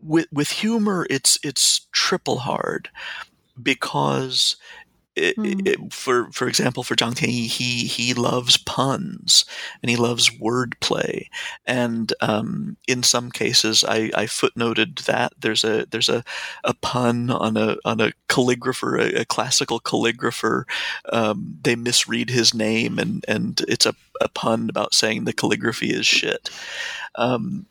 with with humor, it's it's triple hard because it, Mm. it, for for example, for Zhang Tianyi, he he loves puns and he loves wordplay, and um, in some cases, I, I footnoted that there's a there's a, a pun on a on a calligrapher, a, a classical calligrapher. Um, they misread his name, and and it's a, a pun about saying the calligraphy is shit. Um,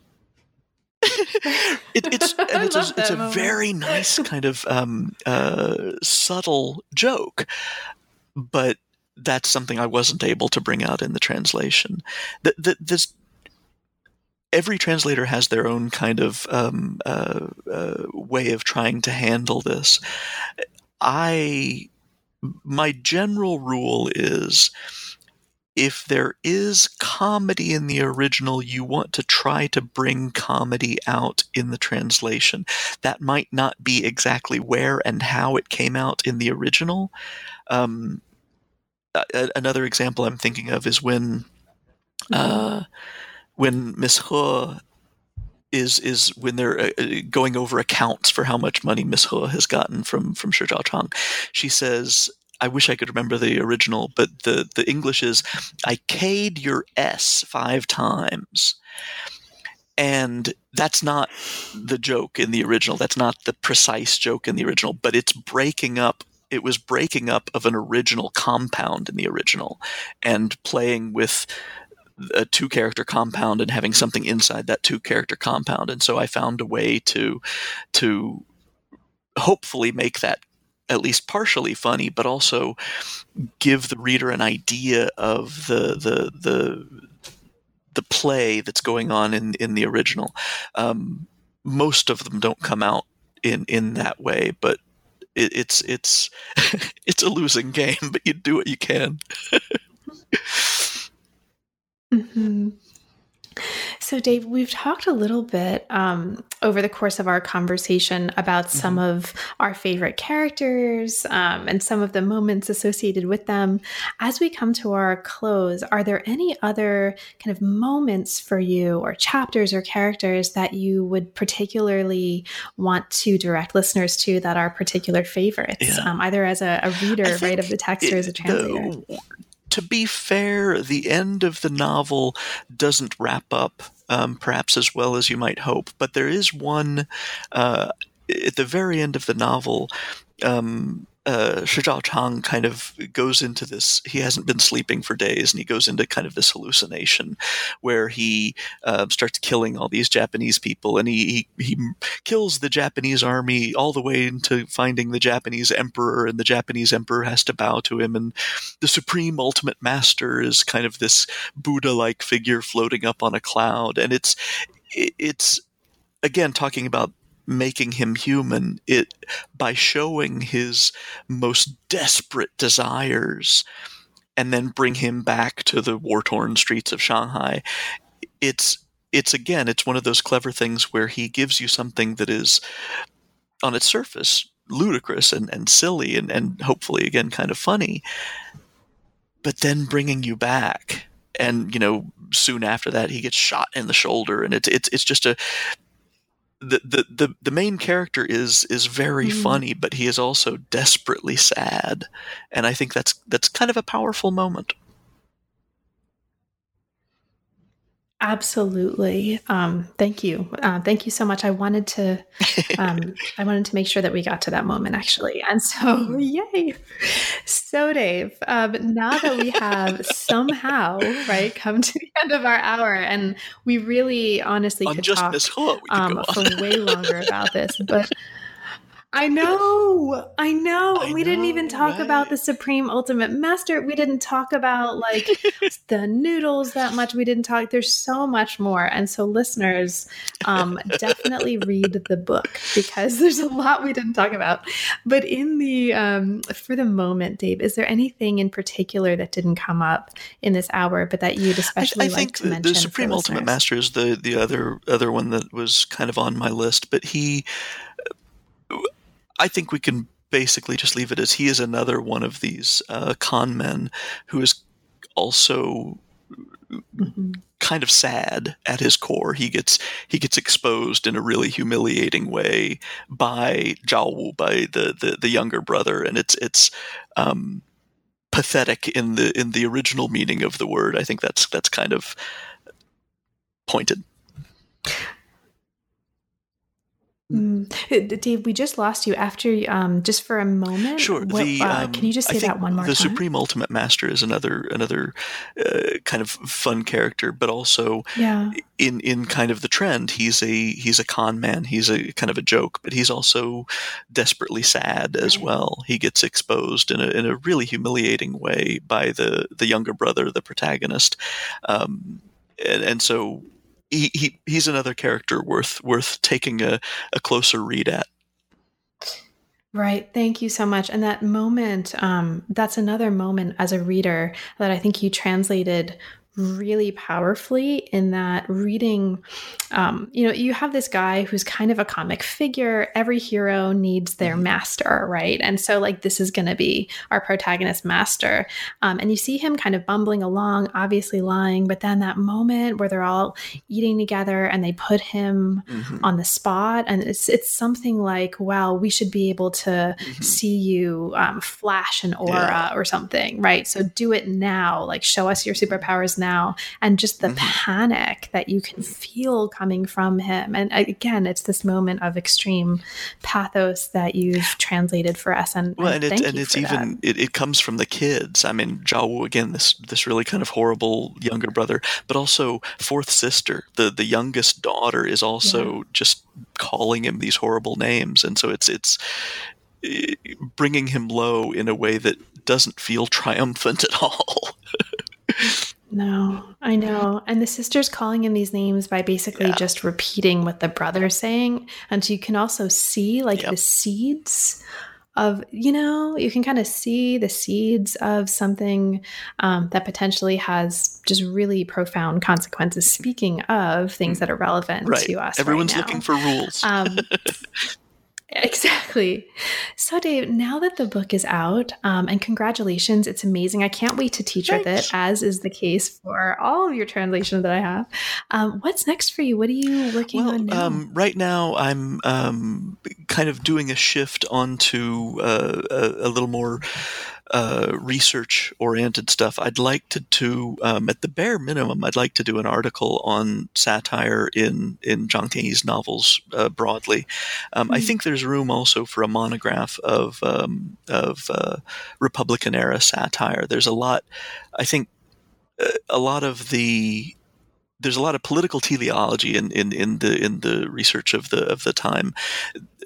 it, it's and it's a, it's a very nice kind of um, uh, subtle joke, but that's something I wasn't able to bring out in the translation. That that this every translator has their own kind of um, uh, uh, way of trying to handle this. I my general rule is if there is comedy in the original, you want to try to bring comedy out in the translation. That might not be exactly where and how it came out in the original. Um, another example I'm thinking of is when uh, when Miss He is is when they're uh, uh, going over accounts for how much money Miss He has gotten from from Shi Zhao Chang. She says, I wish I could remember the original, but the, the English is I K'd your S five times. And that's not the joke in the original. That's not the precise joke in the original, but it's breaking up. It was breaking up of an original compound in the original and playing with a two character compound and having something inside that two character compound. And so I found a way to to hopefully make that at least partially funny, but also give the reader an idea of the the the the play that's going on in in the original. Um, most of them don't come out in in that way, but it, it's it's it's a losing game. But you do what you can. mm-hmm. So, Dave, we've talked a little bit um, over the course of our conversation about mm-hmm. some of our favorite characters um, and some of the moments associated with them. As we come to our close, are there any other kind of moments for you, or chapters or characters that you would particularly want to direct listeners to that are particular favorites, yeah. um, either as a, a reader, right, of the text, or as a translator? The, to be fair, the end of the novel doesn't wrap up um, perhaps as well as you might hope, but there is one uh, at the very end of the novel. Um, uh, Shi Chang kind of goes into this. He hasn't been sleeping for days, and he goes into kind of this hallucination where he uh, starts killing all these Japanese people, and he, he, he kills the Japanese army all the way into finding the Japanese emperor, and the Japanese emperor has to bow to him, and the supreme ultimate master is kind of this Buddha-like figure floating up on a cloud, and it's it's again talking about making him human it by showing his most desperate desires and then bring him back to the war-torn streets of Shanghai it's it's again it's one of those clever things where he gives you something that is on its surface ludicrous and, and silly and, and hopefully again kind of funny but then bringing you back. And you know soon after that he gets shot in the shoulder and it's it's it's just a the, the, the, the main character is is very mm. funny, but he is also desperately sad, and I think that's that's kind of a powerful moment. Absolutely. Um, thank you. Uh, thank you so much. I wanted to, um, I wanted to make sure that we got to that moment actually. And so, yay. So Dave, um, now that we have somehow, right, come to the end of our hour and we really honestly I'm could just talk um, for way longer about this, but I know, I know. I we know, didn't even talk right? about the Supreme Ultimate Master. We didn't talk about like the noodles that much. We didn't talk. There's so much more. And so, listeners, um, definitely read the book because there's a lot we didn't talk about. But in the um, for the moment, Dave, is there anything in particular that didn't come up in this hour, but that you'd especially I, I like to the, mention? The Supreme Ultimate Master is the the other other one that was kind of on my list, but he I think we can basically just leave it as he is another one of these uh, con men who is also mm-hmm. kind of sad at his core. He gets he gets exposed in a really humiliating way by Zhao Wu, by the, the, the younger brother, and it's it's um, pathetic in the in the original meaning of the word. I think that's that's kind of pointed. Mm. Dave, we just lost you after um, just for a moment. Sure. What, the, uh, um, can you just say that one more the time? The Supreme Ultimate Master is another another uh, kind of fun character, but also yeah. in in kind of the trend, he's a he's a con man. He's a kind of a joke, but he's also desperately sad as Right. well. He gets exposed in a in a really humiliating way by the the younger brother, the protagonist, um, and, and so. He, he, he's another character worth worth taking a, a closer read at. Right. Thank you so much. And that moment, um, that's another moment as a reader that I think you translated really powerfully in that reading um, you know you have this guy who's kind of a comic figure. Every hero needs their master right? And so like this is going to be our protagonist master. Um, and you see him kind of bumbling along obviously lying but then that moment where they're all eating together and they put him Mhm. on the spot and it's it's something like wow we should be able to Mhm. see you um, flash an aura Yeah. or something right? So do it now. Like show us your superpowers now and just the Mhm. panic that you can feel coming from him and again it's this moment of extreme pathos that you've translated for us and, Well, and and it's and it's even it, it comes from the kids. I mean, Zhao Wu again, this this really kind of horrible younger brother, but also fourth sister, the the youngest daughter, is also just calling him these horrible names, and so it's it's eh, bringing him low in a way that doesn't feel triumphant at all. No, I know. And the sister's calling him these names by basically Yeah. just repeating what the brother's saying. And so you can also see like Yep. the seeds of, you know, you can kind of see the seeds of something um, that potentially has just really profound consequences. Speaking of things that are relevant Mm. right? to us, Everyone's right looking for rules. Um, exactly. So, Dave, now that the book is out, um, and congratulations, it's amazing. I can't wait to teach with it, as is the case for all of your translations that I have. Um, what's next for you? What are you working on now? um, right now I'm um, kind of doing a shift onto uh, a, a little more uh, research-oriented stuff. I'd like to do, um, at the bare minimum, I'd like to do an article on satire in in Zhang Tianyi's novels uh, broadly. Um, I Hmm. think there's room also for a monograph of um, of uh, Republican era satire. There's a lot. I think uh, a lot of the there's a lot of political teleology in, in, in the in the research of the of the time,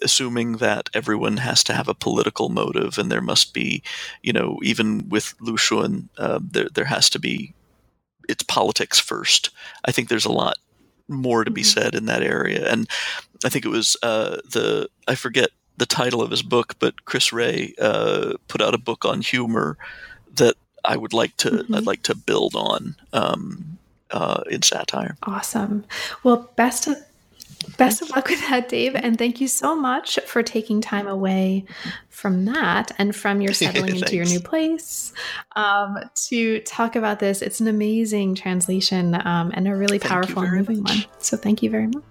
assuming that everyone has to have a political motive, and there must be, you know, even with Lu Xun, uh, there there has to be, it's politics first. I think there's a lot more to be Mhm. said in that area, and I think it was uh, the I forget the title of his book, but Chris Rea uh, put out a book on humor that I would like to Mhm. I'd like to build on. Um, uh, in satire. awesome. Well, best of best of luck with that, Dave, and thank you so much for taking time away from that and from your settling into your new place um, to talk about this. It's an amazing translation um, and a really powerful and moving much. one. So, thank you very much.